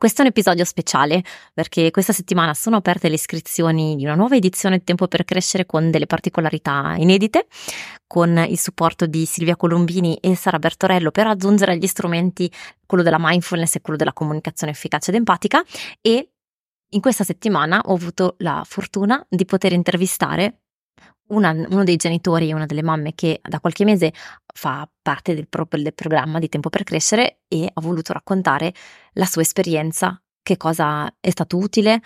Questo è un episodio speciale perché questa settimana sono aperte le iscrizioni di una nuova edizione di Tempo per Crescere con delle particolarità inedite, con il supporto di Silvia Colombini e Sara Bertorello per aggiungere agli strumenti quello della mindfulness e quello della comunicazione efficace ed empatica. E in questa settimana ho avuto la fortuna di poter intervistare una, uno dei genitori e una delle mamme che da qualche mese fa parte del, pro, del programma di Tempo per Crescere e ha voluto raccontare la sua esperienza, che cosa è stato utile,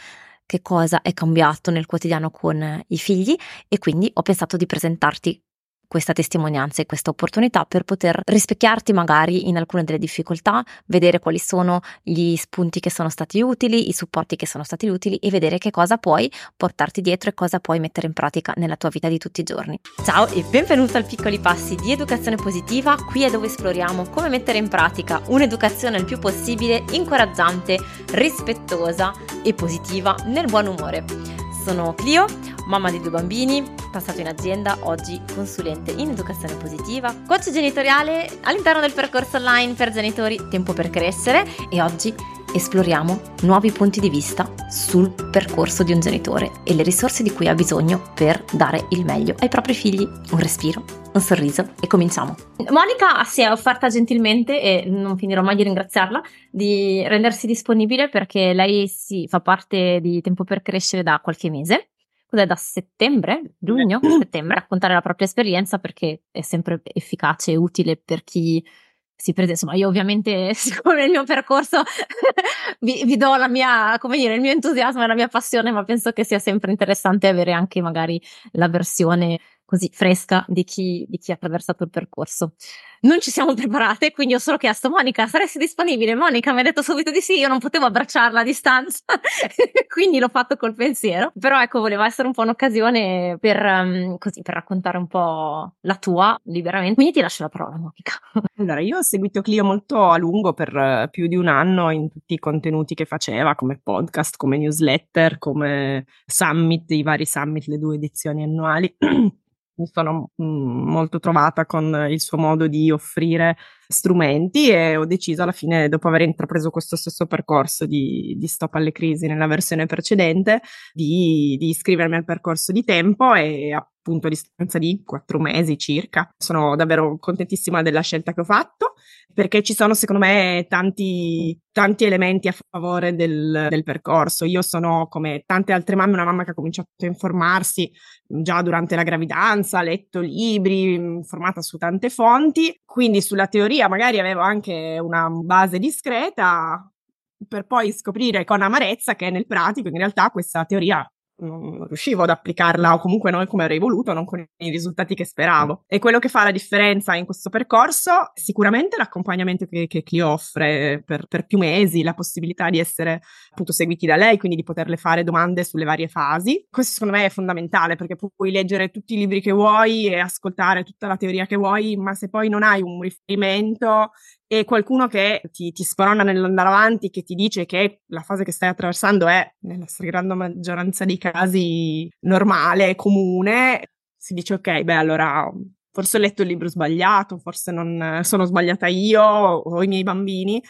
che cosa è cambiato nel quotidiano con i figli e quindi ho pensato di presentarti questa testimonianza e questa opportunità per poter rispecchiarti magari in alcune delle difficoltà, vedere quali sono gli spunti che sono stati utili, i supporti che sono stati utili e vedere che cosa puoi portarti dietro e cosa puoi mettere in pratica nella tua vita di tutti i giorni. Ciao e benvenuto al Piccoli Passi di Educazione Positiva, qui è dove esploriamo come mettere in pratica un'educazione il più possibile incoraggiante, rispettosa e positiva nel buon umore. Sono Clio, mamma di due bambini, passato in azienda, oggi consulente in educazione positiva, coach genitoriale all'interno del percorso online per genitori Tempo per Crescere e oggi esploriamo nuovi punti di vista sul percorso di un genitore e le risorse di cui ha bisogno per dare il meglio ai propri figli. Un respiro, un sorriso e cominciamo. Monica si è offerta gentilmente, e non finirò mai di ringraziarla, di rendersi disponibile perché lei si fa parte di Tempo per Crescere da qualche mese cos'è da settembre, giugno, settembre, raccontare la propria esperienza perché è sempre efficace e utile per chi si prende, insomma, io ovviamente, siccome il mio percorso vi, vi, do la mia, come dire, il mio entusiasmo e la mia passione, ma penso che sia sempre interessante avere anche magari la versione così fresca di chi, di chi ha attraversato il percorso. Non ci siamo preparate, quindi ho solo chiesto, Monica, saresti disponibile? Monica mi ha detto subito di sì, io non potevo abbracciarla a distanza, quindi l'ho fatto col pensiero. Però ecco, voleva essere un po' un'occasione per, um, così, per raccontare un po' la tua liberamente. Quindi ti lascio la parola, Monica. Allora, io ho seguito Clio molto a lungo per uh, più di un anno in tutti i contenuti che faceva, come podcast, come newsletter, come summit, i vari summit, le due edizioni annuali. mi sono mm, molto trovata con il suo modo di offrire strumenti e ho deciso alla fine, dopo aver intrapreso questo stesso percorso di, di stop alle crisi nella versione precedente, di, di iscrivermi al percorso di tempo e appunto a distanza di quattro mesi circa. Sono davvero contentissima della scelta che ho fatto perché ci sono secondo me tanti, tanti elementi a favore del, del, percorso. Io sono come tante altre mamme, una mamma che ha cominciato a informarsi già durante la gravidanza, ha letto libri, informata su tante fonti, quindi sulla teoria magari avevo anche una base discreta per poi scoprire con amarezza che nel pratico in realtà questa teoria non riuscivo ad applicarla o comunque non come avrei voluto, non con i risultati che speravo. E quello che fa la differenza in questo percorso sicuramente l'accompagnamento che, che Clio offre per, per, più mesi, la possibilità di essere appunto seguiti da lei, quindi di poterle fare domande sulle varie fasi. Questo secondo me è fondamentale perché puoi leggere tutti i libri che vuoi e ascoltare tutta la teoria che vuoi, ma se poi non hai un riferimento e qualcuno che ti, ti sprona nell'andare avanti, che ti dice che la fase che stai attraversando è, nella stragrande maggioranza dei casi, normale, comune, si dice ok, beh allora forse ho letto il libro sbagliato, forse non sono sbagliata io o i miei bambini,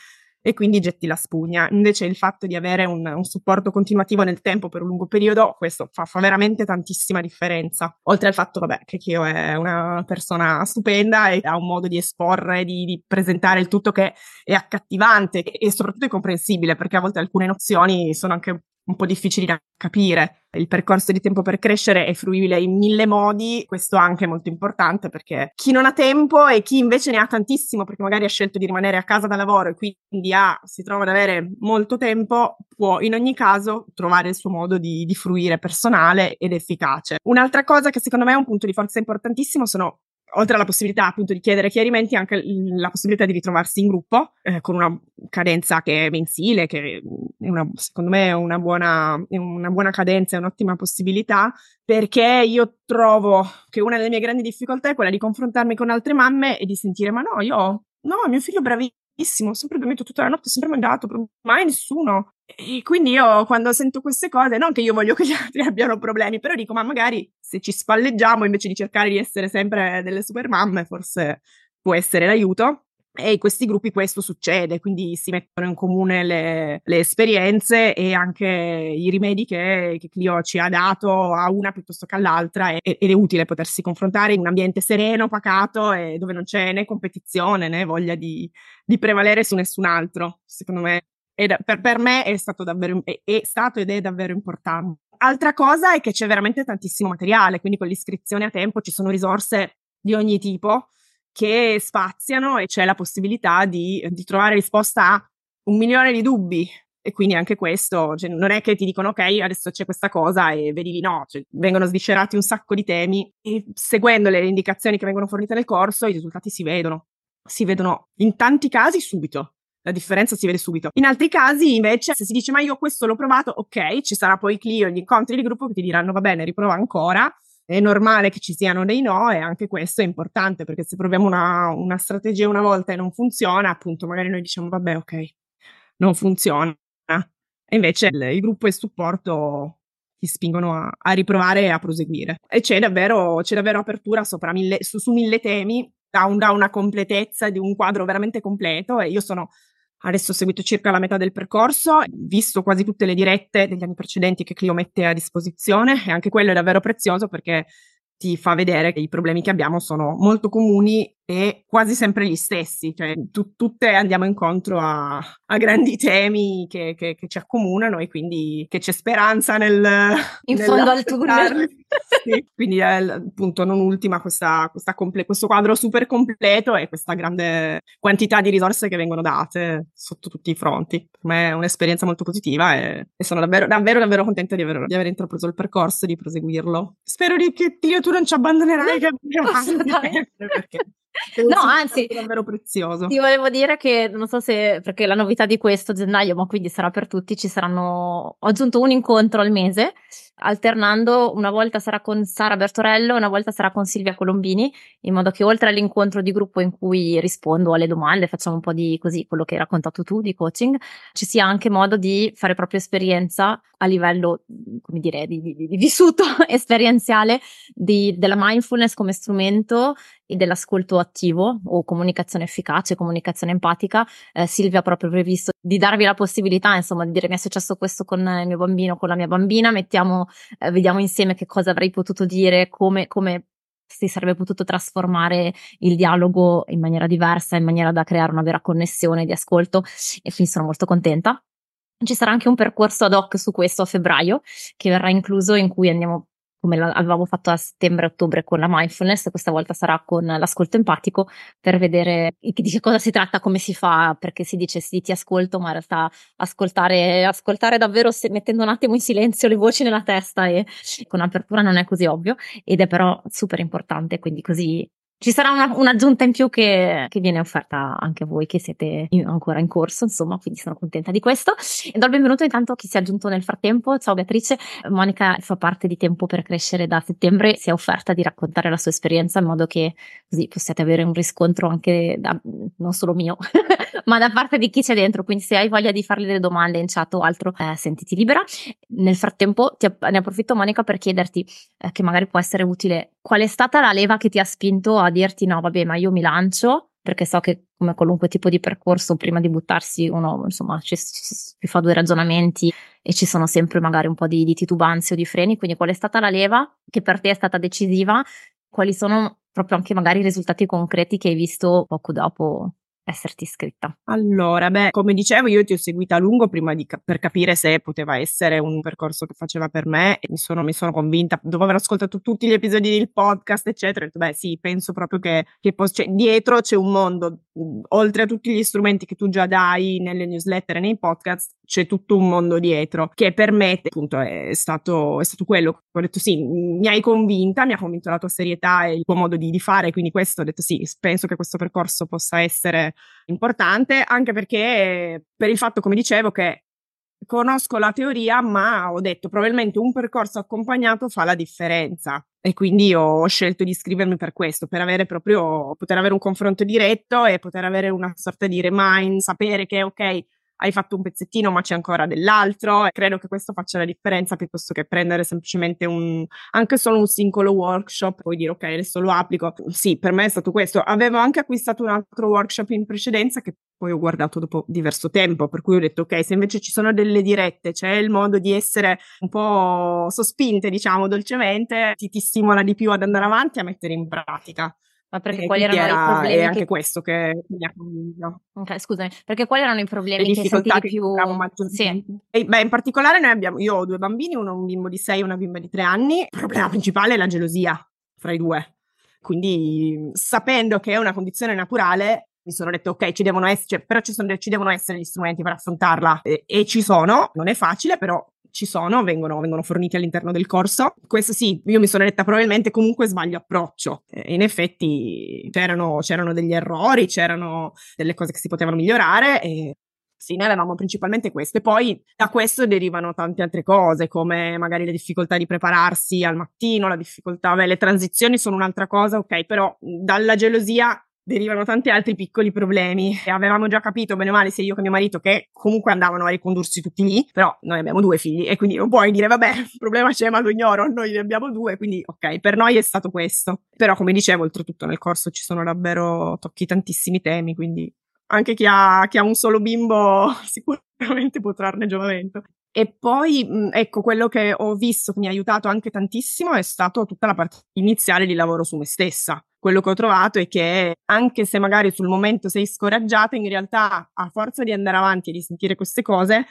e quindi getti la spugna. Invece il fatto di avere un, un supporto continuativo nel tempo per un lungo periodo, questo fa, fa, veramente tantissima differenza. Oltre al fatto, vabbè, che Chio è una persona stupenda e ha un modo di esporre, di, di presentare il tutto che è accattivante e, e soprattutto è comprensibile, perché a volte alcune nozioni sono anche un po' difficili da capire. Il percorso di tempo per crescere è fruibile in mille modi, questo anche è molto importante perché chi non ha tempo e chi invece ne ha tantissimo perché magari ha scelto di rimanere a casa da lavoro e quindi ha, si trova ad avere molto tempo, può in ogni caso trovare il suo modo di, di fruire personale ed efficace. Un'altra cosa che secondo me è un punto di forza importantissimo sono oltre alla possibilità appunto di chiedere chiarimenti, anche la possibilità di ritrovarsi in gruppo eh, con una cadenza che è mensile, che è una, secondo me è una buona, è una buona cadenza, è un'ottima possibilità, perché io trovo che una delle mie grandi difficoltà è quella di confrontarmi con altre mamme e di sentire, ma no, io, no, mio figlio è bravissimo, ho sempre dormito tutta la notte, sempre mangiato, mai nessuno. E quindi io quando sento queste cose, non che io voglio che gli altri abbiano problemi, però dico, ma magari se ci spalleggiamo invece di cercare di essere sempre delle super mamme, forse può essere d'aiuto. e in questi gruppi questo succede, quindi si mettono in comune le, le esperienze e anche i rimedi che, che, Clio ci ha dato a una piuttosto che all'altra e, ed è utile potersi confrontare in un ambiente sereno, pacato e dove non c'è né competizione né voglia di, di prevalere su nessun altro. Secondo me, da, per, per, me è stato davvero, è, è stato ed è davvero importante. Altra cosa è che c'è veramente tantissimo materiale, quindi con l'iscrizione a tempo ci sono risorse di ogni tipo che spaziano e c'è la possibilità di, di trovare risposta a un milione di dubbi. E quindi anche questo, cioè, non è che ti dicono ok, adesso c'è questa cosa e vedi di no, cioè, vengono sviscerati un sacco di temi e seguendo le indicazioni che vengono fornite nel corso i risultati si vedono. Si vedono in tanti casi subito. La differenza si vede subito. In altri casi, invece, se si dice ma io questo l'ho provato, ok, ci sarà poi Clio, gli incontri di gruppo che ti diranno va bene, riprova ancora è normale che ci siano dei no e anche questo è importante perché se proviamo una, una strategia una volta e non funziona, appunto, magari noi diciamo vabbè, ok, non funziona. E invece il, il gruppo e il supporto ti spingono a, a, riprovare e a proseguire. E c'è davvero, c'è davvero apertura mille, su, su, mille temi, da, un, da una completezza di un quadro veramente completo e io sono Adesso ho seguito circa la metà del percorso, visto quasi tutte le dirette degli anni precedenti che Clio mette a disposizione e anche quello è davvero prezioso perché ti fa vedere che i problemi che abbiamo sono molto comuni e quasi sempre gli stessi, cioè tu, tutte andiamo incontro a, a grandi temi che, che, che, ci accomunano e quindi che c'è speranza nel... In fondo al tunnel. sì, quindi è appunto non ultima questa, questa comple- questo quadro super completo e questa grande quantità di risorse che vengono date sotto tutti i fronti. Per me è un'esperienza molto positiva e, e sono davvero, davvero, davvero contenta di aver, di aver intrapreso il percorso e di proseguirlo. Spero di che Dio tu non ci abbandonerai. perché No, anzi, è davvero prezioso. Ti volevo dire che non so se perché la novità di questo gennaio, ma quindi sarà per tutti, ci saranno. Ho aggiunto un incontro al mese alternando una volta sarà con Sara Bertorello, una volta sarà con Silvia Colombini, in modo che oltre all'incontro di gruppo in cui rispondo alle domande, facciamo un po' di così quello che hai raccontato tu di coaching, ci sia anche modo di fare proprio esperienza a livello, come dire, di, di, di vissuto esperienziale di, della mindfulness come strumento e dell'ascolto attivo o comunicazione efficace, comunicazione empatica. Eh, Silvia ha proprio previsto di darvi la possibilità, insomma, di dire mi è successo questo con il mio bambino, con la mia bambina, mettiamo, eh, vediamo insieme che cosa avrei potuto dire, come, come si sarebbe potuto trasformare il dialogo in maniera diversa, in maniera da creare una vera connessione di ascolto e quindi sono molto contenta. Ci sarà anche un percorso ad hoc su questo a febbraio che verrà incluso in cui andiamo come avevamo fatto a settembre-ottobre con la mindfulness, questa volta sarà con l'ascolto empatico per vedere di che cosa si tratta, come si fa, perché si dice sì ti ascolto, ma in realtà ascoltare, ascoltare davvero se, mettendo un attimo in silenzio le voci nella testa e con apertura non è così ovvio ed è però super importante, quindi così ci sarà una, un'aggiunta in più che, che, viene offerta anche a voi che siete in, ancora in corso, insomma, quindi sono contenta di questo. E do il benvenuto intanto a chi si è aggiunto nel frattempo. Ciao Beatrice, Monica fa parte di Tempo per Crescere da settembre, si è offerta di raccontare la sua esperienza in modo che così possiate avere un riscontro anche da, non solo mio, ma da parte di chi c'è dentro. Quindi se hai voglia di farle delle domande in chat o altro, eh, sentiti libera. Nel frattempo ti, ne approfitto Monica per chiederti, eh, che magari può essere utile, qual è stata la leva che ti ha spinto a dirti no, vabbè, ma io mi lancio perché so che come qualunque tipo di percorso prima di buttarsi uno insomma ci, ci, fa due ragionamenti e ci sono sempre magari un po' di, di titubanze o di freni quindi qual è stata la leva che per te è stata decisiva quali sono proprio anche magari i risultati concreti che hai visto poco dopo esserti iscritta? Allora, beh, come dicevo, io ti ho seguita a lungo prima di, per capire se poteva essere un percorso che faceva per me e mi sono, mi sono convinta, dopo aver ascoltato tutti gli episodi del podcast, eccetera, beh sì, penso proprio che, che pos- cioè, dietro c'è un mondo, oltre a tutti gli strumenti che tu già dai nelle newsletter e nei podcast, c'è tutto un mondo dietro che per me appunto è stato, è stato quello. Ho detto sì, mi hai convinta, mi ha convinto la tua serietà e il tuo modo di, di fare, quindi questo ho detto sì, penso che questo percorso possa essere importante, anche perché per il fatto, come dicevo, che conosco la teoria, ma ho detto probabilmente un percorso accompagnato fa la differenza. E quindi ho scelto di iscrivermi per questo, per avere proprio, poter avere un confronto diretto e poter avere una sorta di remind, sapere che ok, hai fatto un pezzettino ma c'è ancora dell'altro. Credo che questo faccia la differenza piuttosto che prendere semplicemente un, anche solo un singolo workshop, poi dire ok, adesso lo applico. Sì, per me è stato questo. Avevo anche acquistato un altro workshop in precedenza che poi ho guardato dopo diverso tempo, per cui ho detto ok, se invece ci sono delle dirette, c'è il modo di essere un po' sospinte, diciamo, dolcemente, ti, ti stimola di più ad andare avanti a mettere in pratica. Ma perché quali erano era, i problemi? È anche che... questo che mi ha convinto. Ok, scusami, perché quali erano i problemi che sentivi che più... Sì. E, beh, in particolare noi abbiamo, io ho due bambini, uno un bimbo di 6 e una bimba di 3 anni. Il problema principale è la gelosia fra i due. Quindi, sapendo che è una condizione naturale, mi sono detto ok, ci devono essere, cioè, però ci, sono, ci, devono essere gli strumenti per affrontarla e, e ci sono, non è facile, però ci sono, vengono, vengono, forniti all'interno del corso. Questo sì, io mi sono detta probabilmente comunque sbaglio approccio. In effetti c'erano, c'erano, degli errori, c'erano delle cose che si potevano migliorare e sì, noi avevamo principalmente questo. E poi da questo derivano tante altre cose, come magari le difficoltà di prepararsi al mattino, la difficoltà, beh, le transizioni sono un'altra cosa, ok, però dalla gelosia derivano tanti altri piccoli problemi. Avevamo già capito bene o male, sia io che mio marito, che comunque andavano a ricondursi tutti lì, però noi abbiamo due figli e quindi non puoi dire, vabbè, il problema c'è, ma lo ignoro, noi ne abbiamo due, quindi ok, per noi è stato questo. Però come dicevo, oltretutto nel corso ci sono davvero tocchi tantissimi temi, quindi anche chi ha, chi ha un solo bimbo sicuramente può trarne giovamento. E poi, ecco, quello che ho visto che mi ha aiutato anche tantissimo è stato tutta la parte iniziale di lavoro su me stessa. Quello che ho trovato è che anche se magari sul momento sei scoraggiata, in realtà a forza di andare avanti e di sentire queste cose,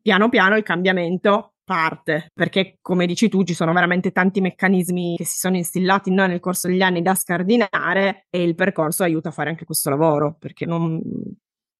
piano piano il cambiamento parte, perché come dici tu ci sono veramente tanti meccanismi che si sono instillati noi nel corso degli anni da scardinare e il percorso aiuta a fare anche questo lavoro, perché non,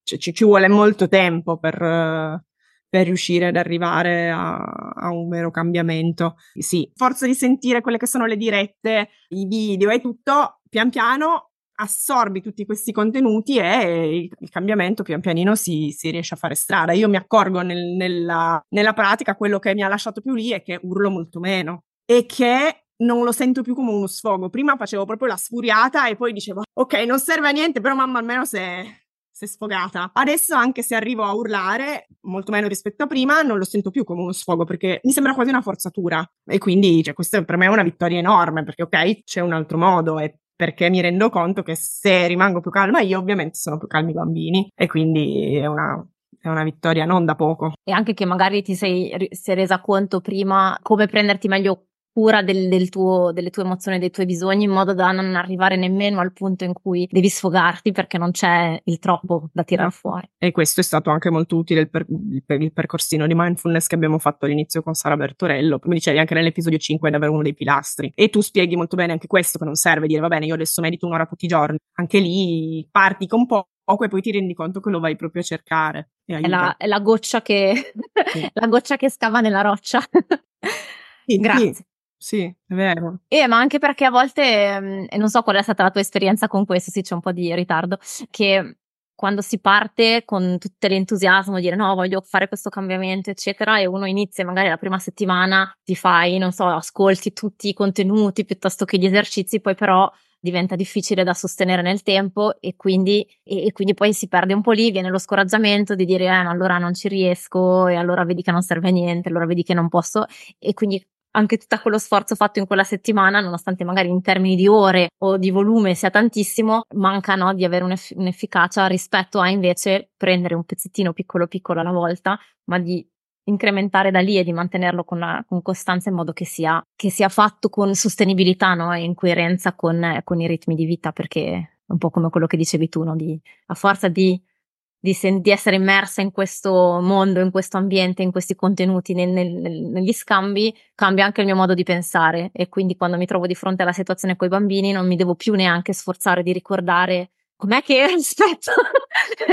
cioè, ci, ci, vuole molto tempo per, per riuscire ad arrivare a, a, un vero cambiamento. Sì, forza di sentire quelle che sono le dirette, i video e tutto, pian piano assorbi tutti questi contenuti e il, il cambiamento pian pianino si, si, riesce a fare strada. Io mi accorgo nel, nella, nella pratica, quello che mi ha lasciato più lì è che urlo molto meno e che non lo sento più come uno sfogo. Prima facevo proprio la sfuriata e poi dicevo, ok, non serve a niente, però mamma almeno se, si è sfogata. Adesso, anche se arrivo a urlare, molto meno rispetto a prima, non lo sento più come uno sfogo perché mi sembra quasi una forzatura. E quindi, cioè, questo per me è una vittoria enorme perché, ok, c'è un altro modo e perché mi rendo conto che se rimango più calma io, ovviamente sono più calmi i bambini e quindi è una, è una vittoria non da poco. E anche che magari ti sei, sei resa conto prima come prenderti meglio cura del, del tuo, delle tue emozioni, dei tuoi bisogni, in modo da non arrivare nemmeno al punto in cui devi sfogarti perché non c'è il troppo da tirare fuori. E questo è stato anche molto utile il, per, il, il, percorsino di mindfulness che abbiamo fatto all'inizio con Sara Bertorello. Come dicevi, anche nell'episodio 5 è davvero uno dei pilastri. E tu spieghi molto bene anche questo, che non serve dire, va bene, io adesso medito un'ora tutti i giorni. Anche lì parti con poco e poi ti rendi conto che lo vai proprio a cercare. È la, è la, goccia che, sì. la goccia che scava nella roccia. Sì, Grazie. Sì. Sì, è vero. Eh, ma anche perché a volte, mhmm, e non so qual è stata la tua esperienza con questo, sì, c'è un po' di ritardo, che quando si parte con tutto l'entusiasmo, dire no, voglio fare questo cambiamento, eccetera, e uno inizia magari la prima settimana, ti fai, non so, ascolti tutti i contenuti piuttosto che gli esercizi, poi però diventa difficile da sostenere nel tempo e quindi, e, e quindi poi si perde un po' lì, viene lo scoraggiamento di dire eh, ma allora non ci riesco e allora vedi che non serve a niente, allora vedi che non posso e quindi anche tutto quello sforzo fatto in quella settimana, nonostante magari in termini di ore o di volume sia tantissimo, manca no, di avere un'eff- un'efficacia rispetto a invece prendere un pezzettino piccolo piccolo alla volta, ma di incrementare da lì e di mantenerlo con, la, con costanza in modo che sia, che sia fatto con sostenibilità no? e in coerenza con, con, i ritmi di vita, perché è un po' come quello che dicevi tu, no? di, a forza di di, sen- di, essere immersa in questo mondo, in questo ambiente, in questi contenuti, nel, nel, negli scambi, cambia anche il mio modo di pensare e quindi quando mi trovo di fronte alla situazione con i bambini non mi devo più neanche sforzare di ricordare com'è che rispetto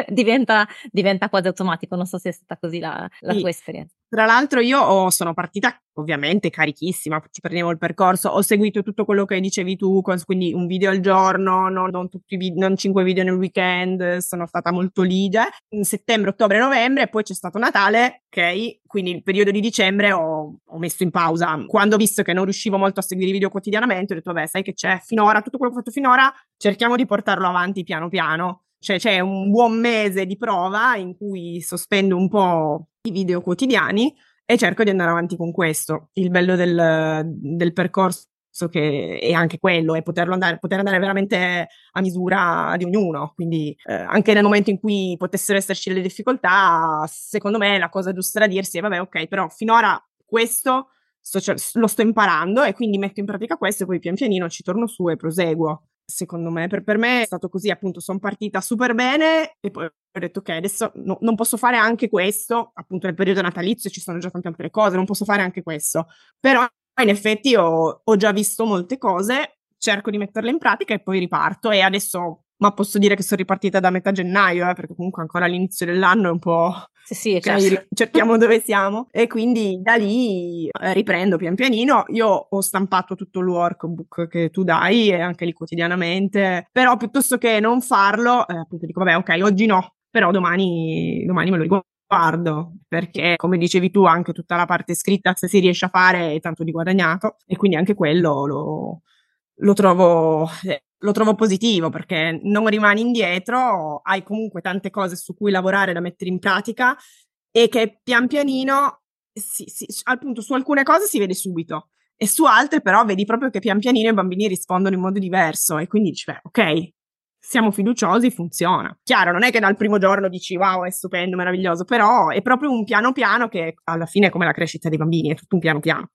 diventa, diventa, quasi automatico. Non so se è stata così la, la sì. tua esperienza. Tra l'altro io ho, sono partita ovviamente carichissima, ci prendevo il percorso, ho seguito tutto quello che dicevi tu, quindi un video al giorno, non, non, tutti, non cinque video nel weekend, sono stata molto ligia. In settembre, ottobre, novembre, poi c'è stato Natale, ok? Quindi il periodo di dicembre ho, ho messo in pausa. Quando ho visto che non riuscivo molto a seguire i video quotidianamente, ho detto, vabbè, sai che c'è finora, tutto quello che ho fatto finora, cerchiamo di portarlo avanti piano piano Cioè c'è un buon mese di prova in cui sospendo un po' i video quotidiani e cerco di andare avanti con questo. Il bello del, del percorso che è anche quello, è poterlo andare, poter andare veramente a misura di ognuno. Quindi eh, anche nel momento in cui potessero esserci delle difficoltà, secondo me la cosa giusta da dirsi è vabbè, ok, però finora questo sto, lo sto imparando e quindi metto in pratica questo e poi pian pianino ci torno su e proseguo secondo me. Per, per, me è stato così, appunto, sono partita super bene e poi ho detto ok, adesso no, non posso fare anche questo, appunto nel periodo natalizio ci sono già tante altre cose, non posso fare anche questo. Però in effetti ho, ho già visto molte cose, cerco di metterle in pratica e poi riparto e adesso ma posso dire che sono ripartita da metà gennaio, eh, perché comunque ancora all'inizio dell'anno è un po'... Sì, sì, certo. cerchiamo dove siamo. E quindi da lì eh, riprendo pian pianino. Io ho stampato tutto il workbook che tu dai e anche lì quotidianamente, però piuttosto che non farlo, eh, appunto dico, vabbè, ok, oggi no, però domani, domani me lo riguardo perché come dicevi tu anche tutta la parte scritta se si riesce a fare è tanto di guadagnato e quindi anche quello lo, lo trovo eh, lo trovo positivo perché non rimani indietro, hai comunque tante cose su cui lavorare da mettere in pratica e che pian pianino, sì, sì, appunto su alcune cose si vede subito e su altre però vedi proprio che pian pianino i bambini rispondono in modo diverso e quindi dici, beh, ok, siamo fiduciosi, funziona. Chiaro, non è che dal primo giorno dici wow, è stupendo, meraviglioso, però è proprio un piano piano che alla fine è come la crescita dei bambini, è tutto un piano piano.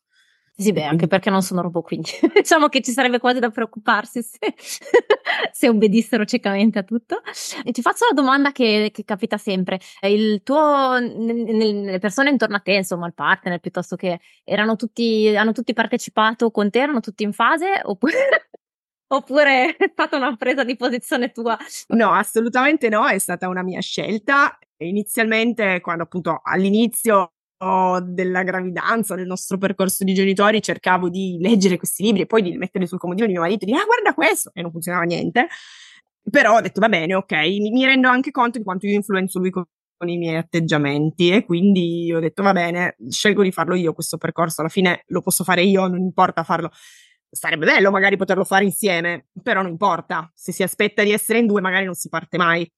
Sì, beh, anche perché non sono robot, quindi diciamo che ci sarebbe quasi da preoccuparsi se, se obbedissero ciecamente a tutto. E ti faccio una domanda che, che capita sempre. Il tuo, le persone intorno a te, insomma, il partner, piuttosto che erano tutti, hanno tutti partecipato con te, erano tutti in fase, oppure, oppure è stata una presa di posizione tua? No, assolutamente no, è stata una mia scelta. Inizialmente, quando appunto all'inizio della gravidanza, del nostro percorso di genitori, cercavo di leggere questi libri e poi di metterli sul comodino di mio marito e dire ah guarda questo e non funzionava niente. Però ho detto va bene, ok, mi, mi rendo anche conto di quanto io influenzo lui con, con, i miei atteggiamenti e quindi ho detto va bene, scelgo di farlo io questo percorso, alla fine lo posso fare io, non importa farlo. Sarebbe bello magari poterlo fare insieme, però non importa, se si aspetta di essere in due magari non si parte mai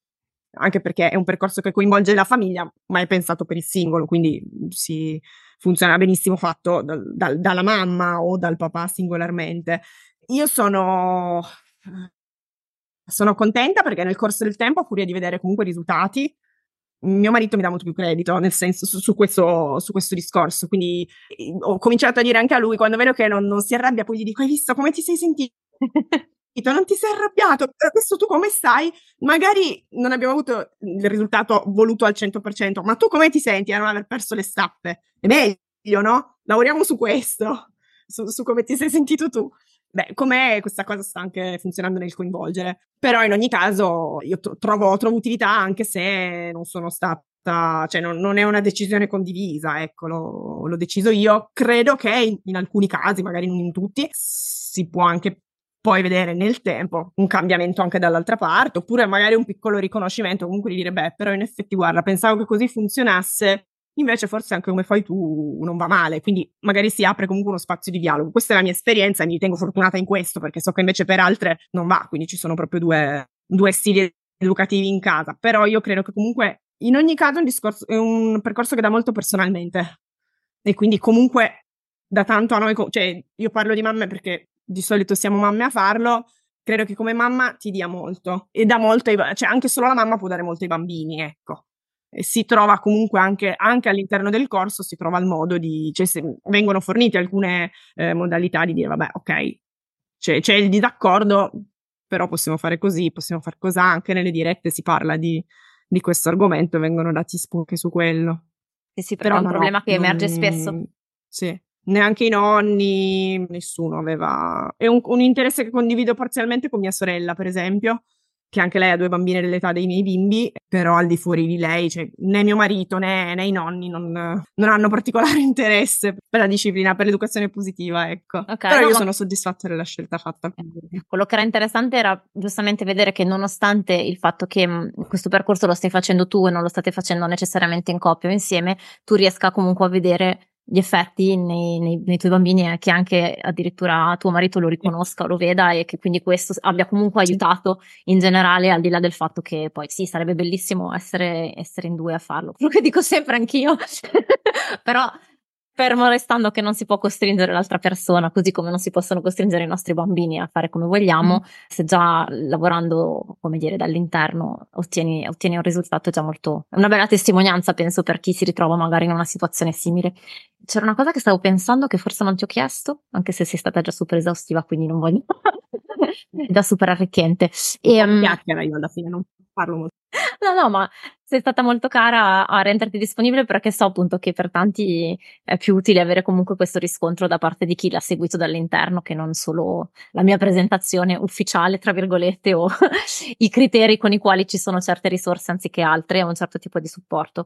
anche perché è un percorso che coinvolge la famiglia, ma è pensato per il singolo, quindi si funziona benissimo fatto dal, dal, dalla mamma o dal papà singolarmente. Io sono, sono contenta perché nel corso del tempo, a furia di vedere comunque risultati, mio marito mi dà molto più credito, nel senso su, su, questo, su, questo, discorso. Quindi ho cominciato a dire anche a lui, quando vedo che non, non si arrabbia, poi gli dico: Hai visto come ti sei sentito? non ti sei arrabbiato, adesso tu come stai? Magari non abbiamo avuto il risultato voluto al 100%, ma tu come ti senti a non aver perso le stappe? È meglio, no? Lavoriamo su questo, su, su come ti sei sentito tu. Beh, com'è questa cosa sta anche funzionando nel coinvolgere. Però in ogni caso io trovo, trovo utilità anche se non sono stata cioè non, non, è una decisione condivisa, ecco, l'ho, l'ho, deciso io. Credo che in, in alcuni casi, magari non in tutti, si può anche poi vedere nel tempo un cambiamento anche dall'altra parte, oppure magari un piccolo riconoscimento, comunque di dire, beh, però in effetti, guarda, pensavo che così funzionasse, invece forse anche come fai tu non va male, quindi magari si apre comunque uno spazio di dialogo. Questa è la mia esperienza e mi ritengo fortunata in questo, perché so che invece per altre non va, quindi ci sono proprio due, due stili educativi in casa, però io credo che comunque in ogni caso un, discorso, è un percorso che dà molto personalmente. E quindi comunque da tanto a noi, cioè io parlo di mamme perché di solito siamo mamme a farlo, credo che come mamma ti dia molto e dà molto, ai, cioè anche solo la mamma può dare molto ai bambini, ecco. E si trova comunque anche, anche, all'interno del corso, si trova il modo di, cioè vengono fornite alcune eh, modalità di dire, vabbè, ok, c'è, c'è, il disaccordo, però possiamo fare così, possiamo fare così, anche nelle dirette si parla di, di questo argomento vengono dati spunti su quello. Sì, sì, però è un no, problema che emerge non, spesso. Sì neanche i nonni, nessuno aveva. È un, un, interesse che condivido parzialmente con mia sorella, per esempio, che anche lei ha due bambine dell'età dei miei bimbi, però al di fuori di lei, cioè, né mio marito né, né i nonni non, non, hanno particolare interesse per la disciplina, per l'educazione positiva, ecco. Okay, però no, io ma... sono soddisfatta della scelta fatta. Quello che era interessante era giustamente vedere che nonostante il fatto che mm, questo percorso lo stai facendo tu e non lo state facendo necessariamente in coppia o insieme, tu riesca comunque a vedere gli effetti nei, nei, nei, tuoi bambini e che anche addirittura tuo marito lo riconosca, lo veda e che quindi questo abbia comunque aiutato in generale al di là del fatto che poi sì, sarebbe bellissimo essere, essere in due a farlo, quello che dico sempre anch'io, però fermo restando che non si può costringere l'altra persona, così come non si possono costringere i nostri bambini a fare come vogliamo, mm. se già lavorando, come dire, dall'interno ottieni, ottieni un risultato già molto, una bella testimonianza, penso, per chi si ritrova magari in una situazione simile. C'era una cosa che stavo pensando che forse non ti ho chiesto, anche se sei stata già super esaustiva, quindi non voglio, già super arricchente. E, um, chiacchiera io alla fine, non parlo molto. No, no, ma sei stata molto cara a renderti disponibile perché so appunto che per tanti è più utile avere comunque questo riscontro da parte di chi l'ha seguito dall'interno che non solo la mia presentazione ufficiale, tra virgolette, o i criteri con i quali ci sono certe risorse anziché altre o un certo tipo di supporto.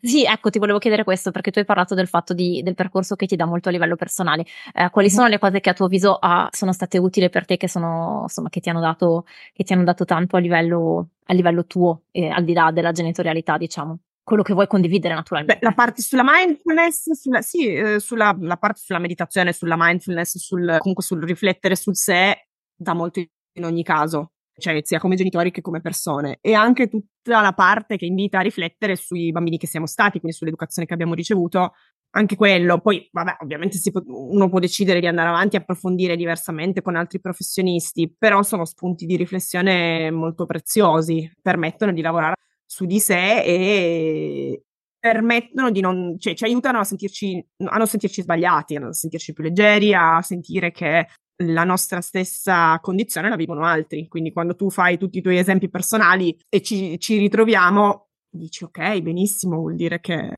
Sì, ecco, ti volevo chiedere questo perché tu hai parlato del fatto di, del percorso che ti dà molto a livello personale. Eh, quali sono le cose che a tuo avviso ah, sono state utili per te, che sono, insomma, che ti hanno dato, che ti hanno dato tanto a livello, a livello tuo, eh, al di là della genitorialità, diciamo. Quello che vuoi condividere naturalmente. Beh, la parte sulla mindfulness, sulla, sì, eh, sulla la parte sulla meditazione, sulla mindfulness, sul, comunque sul riflettere sul sé, dà molto in ogni caso, cioè sia come genitori che come persone. E anche tutta la parte che invita a riflettere sui bambini che siamo stati, quindi sull'educazione che abbiamo ricevuto, anche quello. Poi, vabbè, ovviamente può, uno può decidere di andare avanti e approfondire diversamente con altri professionisti, però sono spunti di riflessione molto preziosi, permettono di lavorare su di sé e permettono di non, cioè ci aiutano a sentirci, a non sentirci sbagliati, a non sentirci più leggeri, a sentire che la nostra stessa condizione la vivono altri. Quindi quando tu fai tutti i tuoi esempi personali e ci, ci ritroviamo, dici ok, benissimo, vuol dire che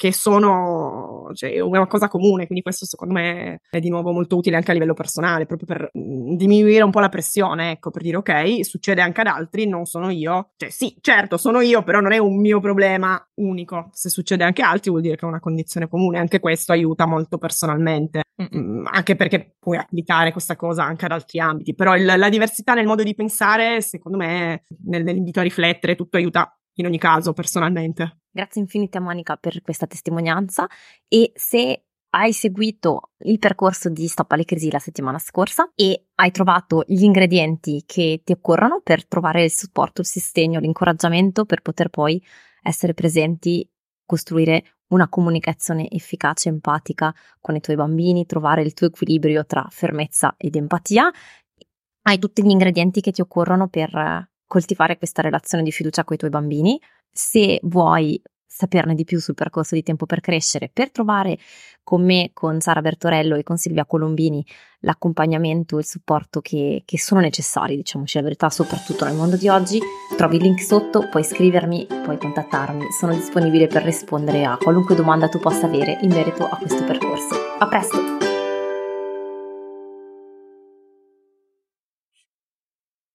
che sono cioè, una cosa comune, quindi questo secondo me è di nuovo molto utile anche a livello personale, proprio per mm, diminuire un po' la pressione, ecco, per dire ok, succede anche ad altri, non sono io, cioè sì, certo, sono io, però non è un mio problema unico, se succede anche a altri vuol dire che è una condizione comune, anche questo aiuta molto personalmente, mm, anche perché puoi applicare questa cosa anche ad altri ambiti, però il, la diversità nel modo di pensare, secondo me, nel, nell'invito a riflettere, tutto aiuta in ogni caso, personalmente. Grazie infinite a Monica per questa testimonianza e se hai seguito il percorso di Stop alle crisi la settimana scorsa e hai trovato gli ingredienti che ti occorrono per trovare il supporto, il sostegno, l'incoraggiamento per poter poi essere presenti, costruire una comunicazione efficace, empatica con i tuoi bambini, trovare il tuo equilibrio tra fermezza ed empatia. Hai tutti gli ingredienti che ti occorrono per coltivare questa relazione di fiducia con i tuoi bambini. Se vuoi saperne di più sul percorso di tempo per crescere, per trovare con me, con Sara Bertorello e con Silvia Colombini l'accompagnamento e il supporto che, che sono necessari, diciamoci la verità, soprattutto nel mondo di oggi, trovi il link sotto, puoi scrivermi, puoi contattarmi, sono disponibile per rispondere a qualunque domanda tu possa avere in merito a questo percorso. A presto!